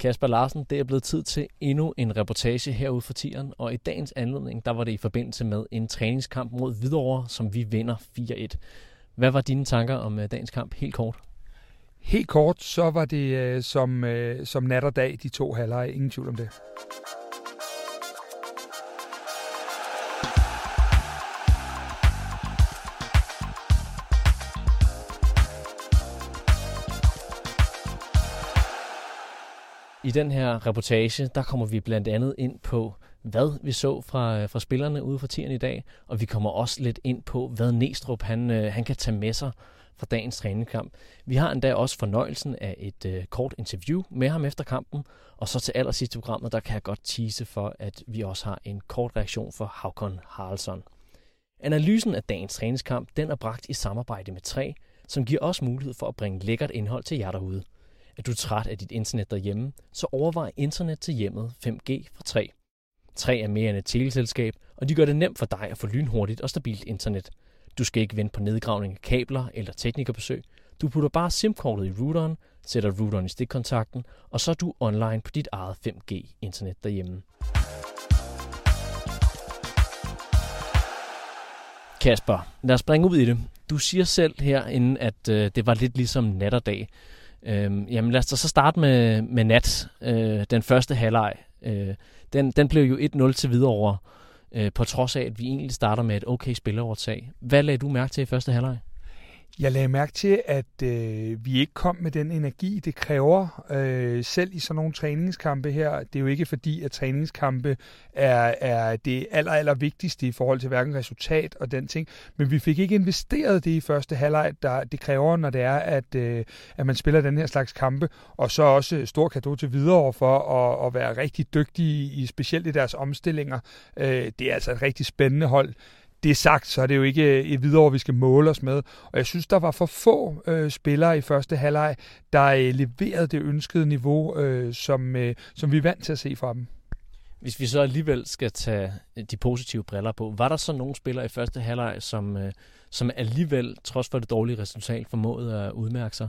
Kasper Larsen, det er blevet tid til endnu en reportage herude for tieren, og i dagens anledning, der var det i forbindelse med en træningskamp mod Hvidovre, som vi vinder 4-1. Hvad var dine tanker om øh, dagens kamp helt kort? Helt kort, så var det øh, som, øh, som nat og dag, de to halvleje. Ingen tvivl om det. I den her reportage, der kommer vi blandt andet ind på, hvad vi så fra, fra spillerne ude for tieren i dag, og vi kommer også lidt ind på, hvad Næstrup han, øh, han kan tage med sig fra dagens træningskamp. Vi har endda også fornøjelsen af et øh, kort interview med ham efter kampen, og så til allersidst i programmet, der kan jeg godt tease for, at vi også har en kort reaktion for Havkon Haraldsson. Analysen af dagens træningskamp, den er bragt i samarbejde med 3, som giver os mulighed for at bringe lækkert indhold til jer derude. Er du træt af dit internet derhjemme, så overvej internet til hjemmet 5G fra 3. 3 er mere end et teleselskab, og de gør det nemt for dig at få lynhurtigt og stabilt internet. Du skal ikke vente på nedgravning af kabler eller teknikerbesøg. Du putter bare SIM-kortet i routeren, sætter routeren i stikkontakten, og så er du online på dit eget 5G-internet derhjemme. Kasper, lad os springe ud i det. Du siger selv herinde, at øh, det var lidt ligesom nat og dag. Øhm, jamen lad os så starte med, med nat, øh, den første halvleg. Øh, den, den blev jo 1-0 til Hvidovre, øh, på trods af, at vi egentlig starter med et okay spillerovertag. Hvad lagde du mærke til i første halvleg? Jeg lagde mærke til, at øh, vi ikke kom med den energi, det kræver, øh, selv i sådan nogle træningskampe her. Det er jo ikke fordi, at træningskampe er, er det aller, aller vigtigste i forhold til hverken resultat og den ting, men vi fik ikke investeret det i første halvleg, der det kræver, når det er, at, øh, at man spiller den her slags kampe, og så også stor kado til videre for at, at være rigtig dygtige, i, specielt i deres omstillinger. Øh, det er altså et rigtig spændende hold det er sagt, så er det jo ikke et videre, vi skal måle os med. Og jeg synes, der var for få øh, spillere i første halvleg, der øh, leverede det ønskede niveau, øh, som, øh, som vi er vant til at se fra dem. Hvis vi så alligevel skal tage de positive briller på, var der så nogle spillere i første halvleg, som, øh, som alligevel, trods for det dårlige resultat, formåede at udmærke sig?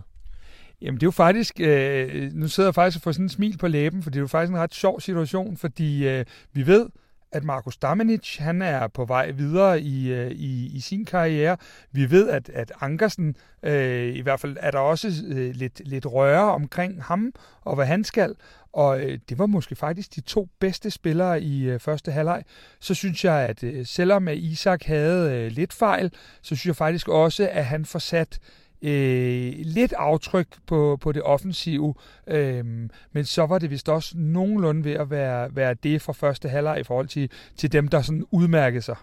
Jamen det er jo faktisk, øh, nu sidder jeg faktisk og får sådan en smil på læben, for det er jo faktisk en ret sjov situation, fordi øh, vi ved, at Markus Damenic, han er på vej videre i, øh, i, i sin karriere. Vi ved, at, at Ankersen, øh, i hvert fald er der også øh, lidt, lidt røre omkring ham og hvad han skal. Og øh, det var måske faktisk de to bedste spillere i øh, første halvleg. Så synes jeg, at øh, selvom Isak havde øh, lidt fejl, så synes jeg faktisk også, at han får sat øh, lidt aftryk på, på det offensive, øh, men så var det vist også nogenlunde ved at være, være det fra første halvleg i forhold til, til dem, der sådan udmærkede sig.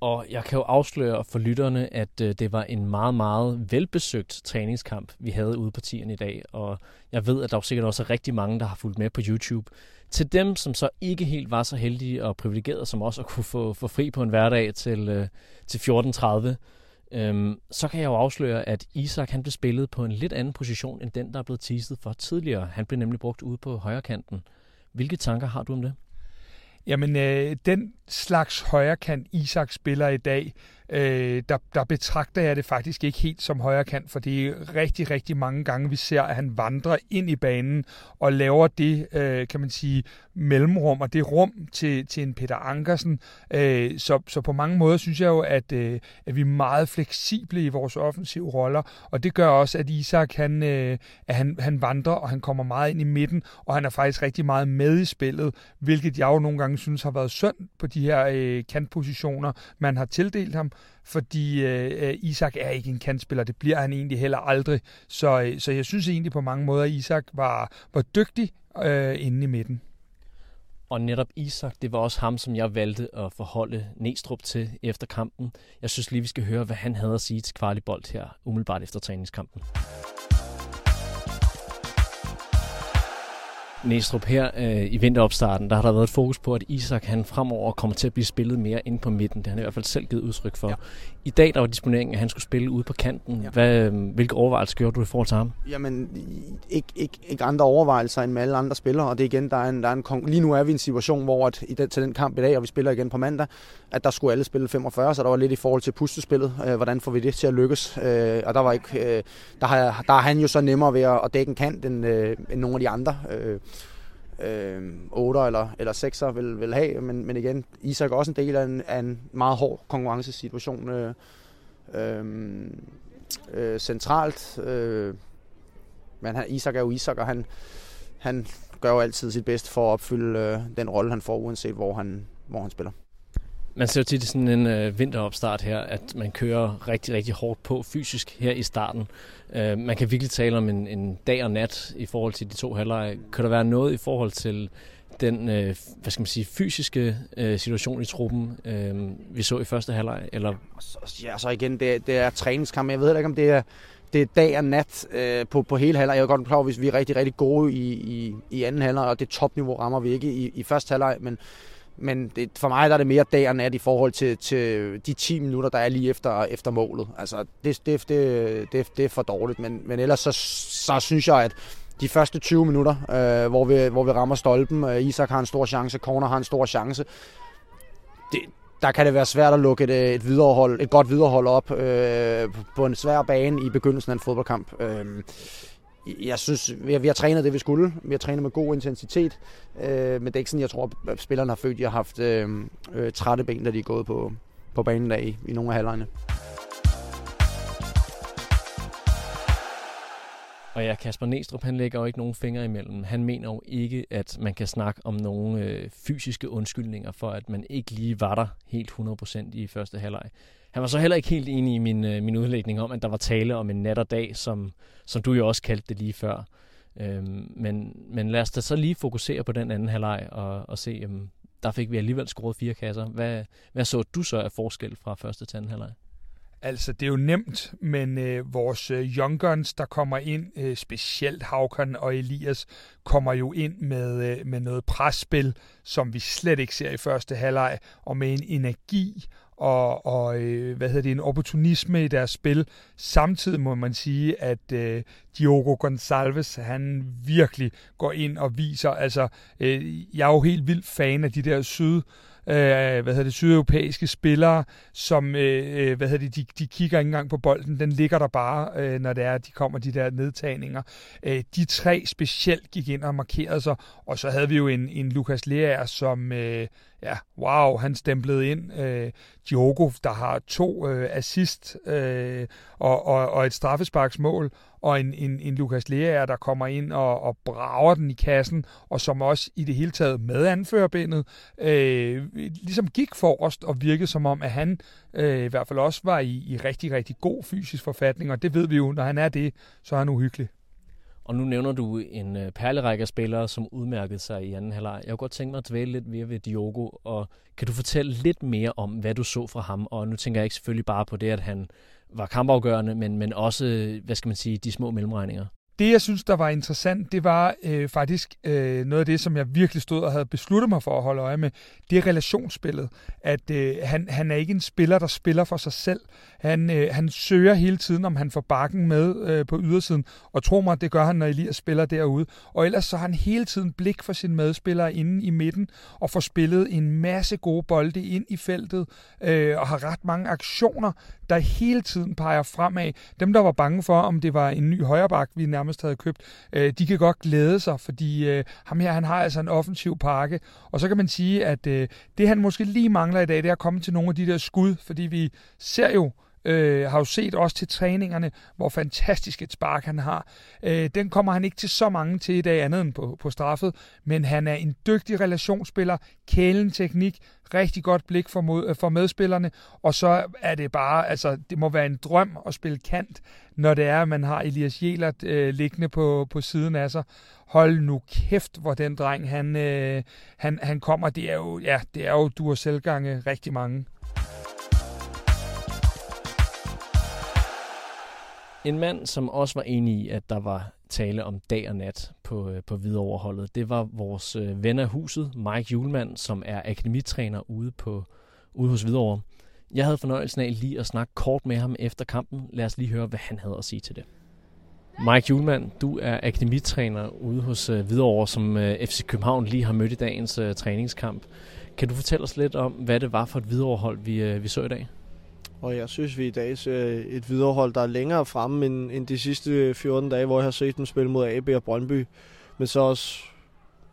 Og jeg kan jo afsløre for lytterne, at øh, det var en meget, meget velbesøgt træningskamp, vi havde ude på tieren i dag. Og jeg ved, at der er sikkert også er rigtig mange, der har fulgt med på YouTube. Til dem, som så ikke helt var så heldige og privilegerede som os at kunne få, få fri på en hverdag til, øh, til 14.30, øhm, så kan jeg jo afsløre, at Isak han blev spillet på en lidt anden position, end den, der er blevet teaset for tidligere. Han blev nemlig brugt ude på højre kanten. Hvilke tanker har du om det? Jamen, øh, den slags højrekant Isak spiller i dag, øh, der, der betragter jeg det faktisk ikke helt som højrekant, for det er rigtig, rigtig mange gange, vi ser, at han vandrer ind i banen og laver det, øh, kan man sige, mellemrum og det rum til, til en Peter Ankersen. Øh, så, så på mange måder synes jeg jo, at, øh, at vi er meget fleksible i vores offensive roller, og det gør også, at Isak han, øh, at han, han vandrer, og han kommer meget ind i midten, og han er faktisk rigtig meget med i spillet, hvilket jeg jo nogle gange synes har været synd på de her øh, kantpositioner, man har tildelt ham fordi øh, øh, Isak er ikke en kantspiller. Det bliver han egentlig heller aldrig. Så, øh, så jeg synes egentlig på mange måder, at Isak var, var dygtig øh, inde i midten. Og netop Isak, det var også ham, som jeg valgte at forholde Næstrup til efter kampen. Jeg synes lige, vi skal høre, hvad han havde at sige til Kvarlibold her, umiddelbart efter træningskampen. Næstrup, her øh, i vinteropstarten, der har der været et fokus på, at Isak han fremover kommer til at blive spillet mere inde på midten. Det har han i hvert fald selv givet udtryk for. Ja. I dag der var disponeringen, at han skulle spille ude på kanten. Ja. Hvad, øh, hvilke overvejelser gjorde du i forhold til ham? Jamen, ikke, ikke, ikke andre overvejelser end med alle andre spillere. Og det er igen, der er en, der er en, lige nu er vi i en situation, hvor at i den, til den kamp i dag, og vi spiller igen på mandag, at der skulle alle spille 45, så der var lidt i forhold til pustespillet. Øh, hvordan får vi det til at lykkes? Øh, og der var ikke, øh, der, har, der er han jo så nemmere ved at, at dække en kant end, øh, end nogle af de andre. Øh, øh, 8 eller, eller 6'er vil, vil have. Men, men igen, Isak er også en del af en, af en meget hård konkurrencesituation. Øh, øh, øh, centralt. Øh, men han, Isak er jo Isak, og han, han gør jo altid sit bedste for at opfylde øh, den rolle, han får, uanset hvor han, hvor han spiller. Man ser jo tit sådan en øh, vinteropstart her, at man kører rigtig, rigtig hårdt på fysisk her i starten. Øh, man kan virkelig tale om en, en dag og nat i forhold til de to halvleje. Kan der være noget i forhold til den øh, hvad skal man sige, fysiske øh, situation i truppen, øh, vi så i første halvleg? Eller? Ja, så igen, det, det er træningskamp. Jeg ved ikke, om det er, det er dag og nat øh, på, på hele halvleg. Jeg er godt klar hvis vi er rigtig, rigtig gode i, i, i anden halvleg, og det topniveau rammer vi ikke i, i første halvleg, men men det, for mig der er det mere dag og nat i forhold til, til de 10 minutter, der er lige efter, efter målet. Altså, det, det, det, det, det er for dårligt, men, men ellers så, så synes jeg, at de første 20 minutter, øh, hvor, vi, hvor vi rammer stolpen, øh, Isak har en stor chance, Corner har en stor chance, det, der kan det være svært at lukke et, et, viderehold, et godt viderehold op øh, på en svær bane i begyndelsen af en fodboldkamp. Øh, jeg synes, vi har, vi har trænet det, vi skulle. Vi har trænet med god intensitet, øh, men det er ikke sådan, jeg tror, at spillerne har følt, at de har haft øh, øh, trætte ben, da de er gået på, på banen der i, i nogle af halvlejene. Og ja, Kasper Næstrup, han lægger jo ikke nogen fingre imellem. Han mener jo ikke, at man kan snakke om nogle øh, fysiske undskyldninger for, at man ikke lige var der helt 100% i første halvleg. Han var så heller ikke helt enig i min, øh, min udlægning om, at der var tale om en nat og dag, som, som du jo også kaldte det lige før. Øhm, men, men lad os da så lige fokusere på den anden halvleg og, og se, um, der fik vi alligevel scoret fire kasser. Hvad, hvad så du så af forskel fra første til anden halvleg? Altså, det er jo nemt, men øh, vores øh, young guns, der kommer ind, øh, specielt Havkon og Elias, kommer jo ind med, øh, med noget presspil, som vi slet ikke ser i første halvleg, og med en energi og, og øh, hvad hedder det, en opportunisme i deres spil. Samtidig må man sige, at øh, Diogo Gonçalves, han virkelig går ind og viser, altså, øh, jeg er jo helt vildt fan af de der syd øh, hvad hedder det, sydeuropæiske spillere, som øh, øh, hvad hedder det, de, de kigger ikke engang på bolden, den ligger der bare, øh, når det er, de kommer de der nedtagninger. Øh, de tre specielt gik ind og markerede sig, og så havde vi jo en, en Lukas Lea, som øh, ja, wow, han stemplede ind. Øh, Diogo, der har to øh, assist øh, og, og, og et straffesparksmål, og en, en, en Lukas Lea, der kommer ind og, og brager den i kassen, og som også i det hele taget med anførerbindet, øh, ligesom gik forrest og virkede som om, at han øh, i hvert fald også var i, i rigtig, rigtig god fysisk forfatning, og det ved vi jo, når han er det, så er han uhyggelig. Og nu nævner du en øh, perlerække af spillere, som udmærkede sig i anden halvleg. Jeg kunne godt tænke mig at dvæle lidt mere ved Diogo, og kan du fortælle lidt mere om, hvad du så fra ham? Og nu tænker jeg ikke selvfølgelig bare på det, at han var kampafgørende, men, men også, hvad skal man sige, de små mellemregninger. Det, jeg synes, der var interessant, det var øh, faktisk øh, noget af det, som jeg virkelig stod og havde besluttet mig for at holde øje med. Det er relationsspillet. At øh, han, han er ikke en spiller, der spiller for sig selv. Han, øh, han søger hele tiden, om han får bakken med øh, på ydersiden. Og tro mig, det gør han, når Elias spiller derude. Og ellers så har han hele tiden blik for sine medspillere inde i midten, og får spillet en masse gode bolde ind i feltet, øh, og har ret mange aktioner, der hele tiden peger fremad. Dem, der var bange for, om det var en ny højreback, vi nærmest havde købt, øh, de kan godt glæde sig, fordi øh, ham her, han har altså en offensiv pakke. Og så kan man sige, at øh, det han måske lige mangler i dag, det er at komme til nogle af de der skud, fordi vi ser jo øh, har jo set også til træningerne, hvor fantastisk et spark han har. Øh, den kommer han ikke til så mange til i dag andet end på, på straffet, men han er en dygtig relationsspiller, kælen teknik, rigtig godt blik for, mod, for medspillerne, og så er det bare, altså det må være en drøm at spille kant, når det er, at man har Elias Jelert øh, liggende på, på siden af sig. Hold nu kæft, hvor den dreng, han, øh, han, han kommer. Det er jo, ja, det er jo du og selvgange rigtig mange. En mand, som også var enig i, at der var tale om dag og nat på, øh, på Hvidoverholdet. Det var vores øh, ven af huset, Mike Julemand, som er akademitræner ude, på, ude hos Hvidovre. Jeg havde fornøjelsen af lige at snakke kort med ham efter kampen. Lad os lige høre, hvad han havde at sige til det. Mike Julemand, du er akademitræner ude hos øh, Hvidovre, som øh, FC København lige har mødt i dagens øh, træningskamp. Kan du fortælle os lidt om, hvad det var for et Hvidovrehold, vi, øh, vi så i dag? Og jeg synes, vi i dag ser øh, et viderehold, der er længere fremme end, end de sidste 14 dage, hvor jeg har set dem spille mod AB og Brøndby. Men så også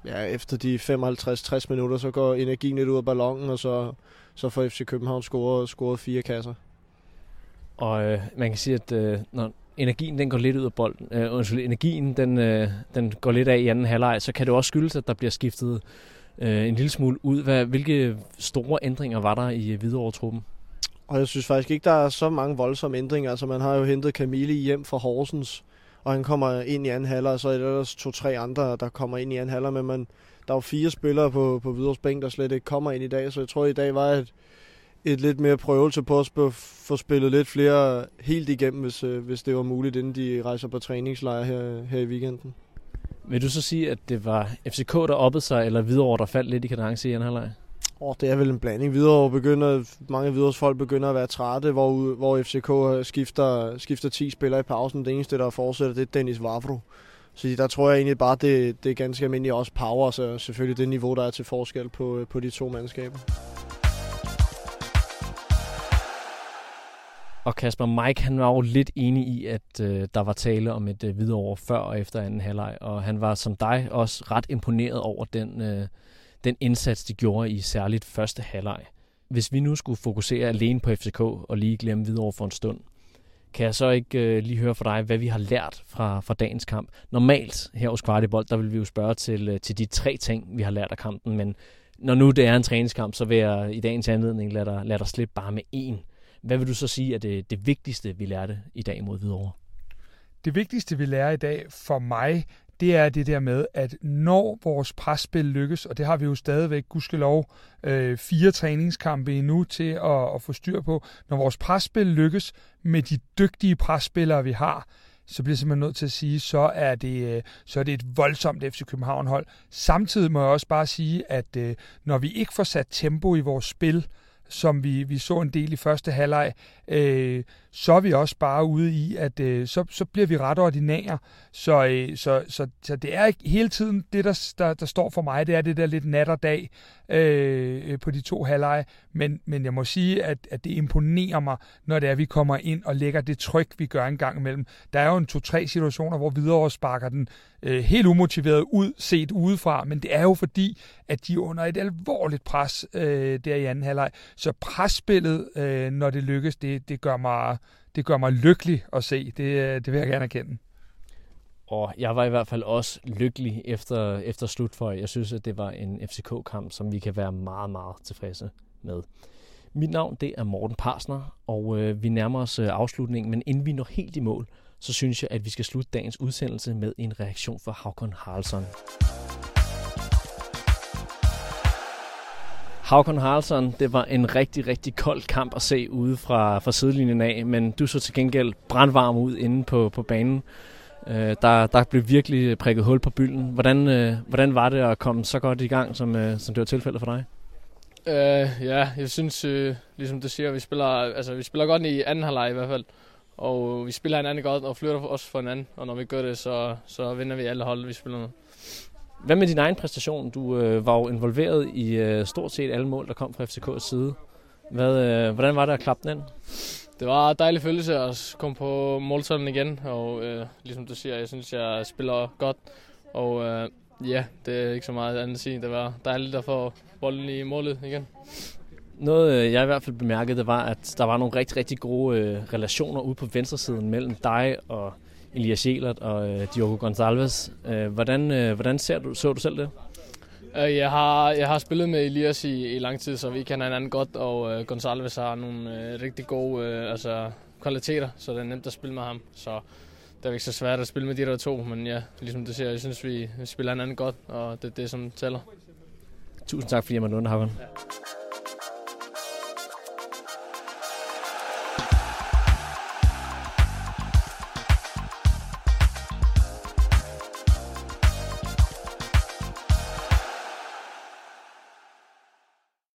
ja, efter de 55-60 minutter, så går energien lidt ud af ballonen, og så, så får FC København scoret, scoret fire kasser. Og øh, man kan sige, at øh, når energien den går lidt ud af bolden, øh, undskyld, energien den, øh, den går lidt af i anden halvleg, så kan det også skyldes, at der bliver skiftet øh, en lille smule ud. Hvad, hvilke store ændringer var der i Hvidovre-truppen? Og jeg synes faktisk ikke, der er så mange voldsomme ændringer. Altså man har jo hentet Camille hjem fra Horsens, og han kommer ind i anden halvleg, og så er der ellers to-tre andre, der kommer ind i anden halvleg, men man, der er jo fire spillere på, på Hvidovres bænk, der slet ikke kommer ind i dag, så jeg tror, i dag var et, et lidt mere prøvelse på at få spillet lidt flere helt igennem, hvis, øh, hvis det var muligt, inden de rejser på træningslejr her, her i weekenden. Vil du så sige, at det var FCK, der oppede sig, eller Hvidovre, der faldt lidt i kadence i anden halvleg? Oh, det er vel en blanding. Videre begynder, mange videre folk begynder at være trætte, hvor, hvor FCK skifter, skifter 10 spillere i pausen. Det eneste, der fortsætter, det er Dennis Vavro. Så der tror jeg egentlig bare, det, det er ganske almindeligt også power, så selvfølgelig det niveau, der er til forskel på, øh, på de to mandskaber. Og Kasper Mike, han var jo lidt enig i, at øh, der var tale om et øh, videre før og efter anden halvleg, og han var som dig også ret imponeret over den, øh, den indsats, de gjorde i særligt første halvleg. Hvis vi nu skulle fokusere alene på FCK og lige glemme videre for en stund, kan jeg så ikke øh, lige høre fra dig, hvad vi har lært fra, fra dagens kamp? Normalt her hos Kvartibold, der vil vi jo spørge til, øh, til de tre ting, vi har lært af kampen, men når nu det er en træningskamp, så vil jeg i dagens anledning lade dig, lade dig slippe bare med én. Hvad vil du så sige er det, det vigtigste, vi lærte i dag mod Hvidovre? Det vigtigste, vi lærer i dag for mig, det er det der med, at når vores presspil lykkes, og det har vi jo stadigvæk, gudskelov, øh, fire træningskampe endnu til at, at få styr på, når vores presspil lykkes med de dygtige presspillere, vi har, så bliver jeg simpelthen nødt til at sige, så er det, øh, så er det et voldsomt FC København-hold. Samtidig må jeg også bare sige, at øh, når vi ikke får sat tempo i vores spil, som vi, vi så en del i første halvleg, øh, så er vi også bare ude i, at øh, så, så bliver vi ret ordinære. Så, øh, så, så, så det er ikke hele tiden det, der, der, der står for mig, det er det der lidt nat og dag øh, øh på de to halvleje. Men, men jeg må sige, at, at det imponerer mig, når det er, at vi kommer ind og lægger det tryk, vi gør en gang imellem. Der er jo en to-tre situationer, hvor videre sparker den øh, helt umotiveret ud, set udefra, men det er jo fordi, at de er under et alvorligt pres øh, der i anden halvleg. Så presspillet, øh, når det lykkes, det, det gør mig det gør mig lykkelig at se. Det, øh, det vil jeg gerne erkende. Og jeg var i hvert fald også lykkelig efter, efter slut, for jeg synes, at det var en FCK-kamp, som vi kan være meget, meget tilfredse med. Mit navn det er Morten Parsner, og øh, vi nærmer os øh, afslutningen, men inden vi når helt i mål, så synes jeg, at vi skal slutte dagens udsendelse med en reaktion fra Håkon Haraldsson. Havkon Haraldsson, det var en rigtig, rigtig kold kamp at se ude fra, fra sidelinjen af, men du så til gengæld brandvarm ud inde på, på banen. Øh, der, der blev virkelig prikket hul på bylden. Hvordan, øh, hvordan var det at komme så godt i gang, som, øh, som det var tilfældet for dig? Uh, ja, jeg synes, øh, ligesom du siger, vi spiller, altså, vi spiller godt i anden halvleg i hvert fald. Og vi spiller hinanden godt og flytter os for hinanden. Og når vi gør det, så, så vinder vi alle hold, vi spiller med. Hvad med din egen præstation? Du øh, var jo involveret i øh, stort set alle mål, der kom fra FCK's side. Hvad, øh, hvordan var det at klappe den ind? Det var en dejlig følelse at komme på måltønden igen. Og øh, ligesom du siger, jeg synes, jeg spiller godt. Og øh, ja, det er ikke så meget andet at sige. Det var dejligt at få bolden i målet igen. Noget, øh, jeg i hvert fald bemærkede, det var, at der var nogle rigtig, rigtig gode øh, relationer ude på venstresiden mellem dig og Elias Jelert og øh, Diogo Gonçalves. Øh, hvordan, øh, hvordan ser du, så du selv det? Øh, jeg har, jeg har spillet med Elias i, i lang tid, så vi kender hinanden godt, og øh, Gonçalves har nogle øh, rigtig gode øh, altså, kvaliteter, så det er nemt at spille med ham. Så det er ikke så svært at spille med de der to, men ja, ligesom du siger, jeg synes, vi spiller hinanden godt, og det er det, som tæller. Tusind tak, fordi jeg måtte under, Havn. Ja.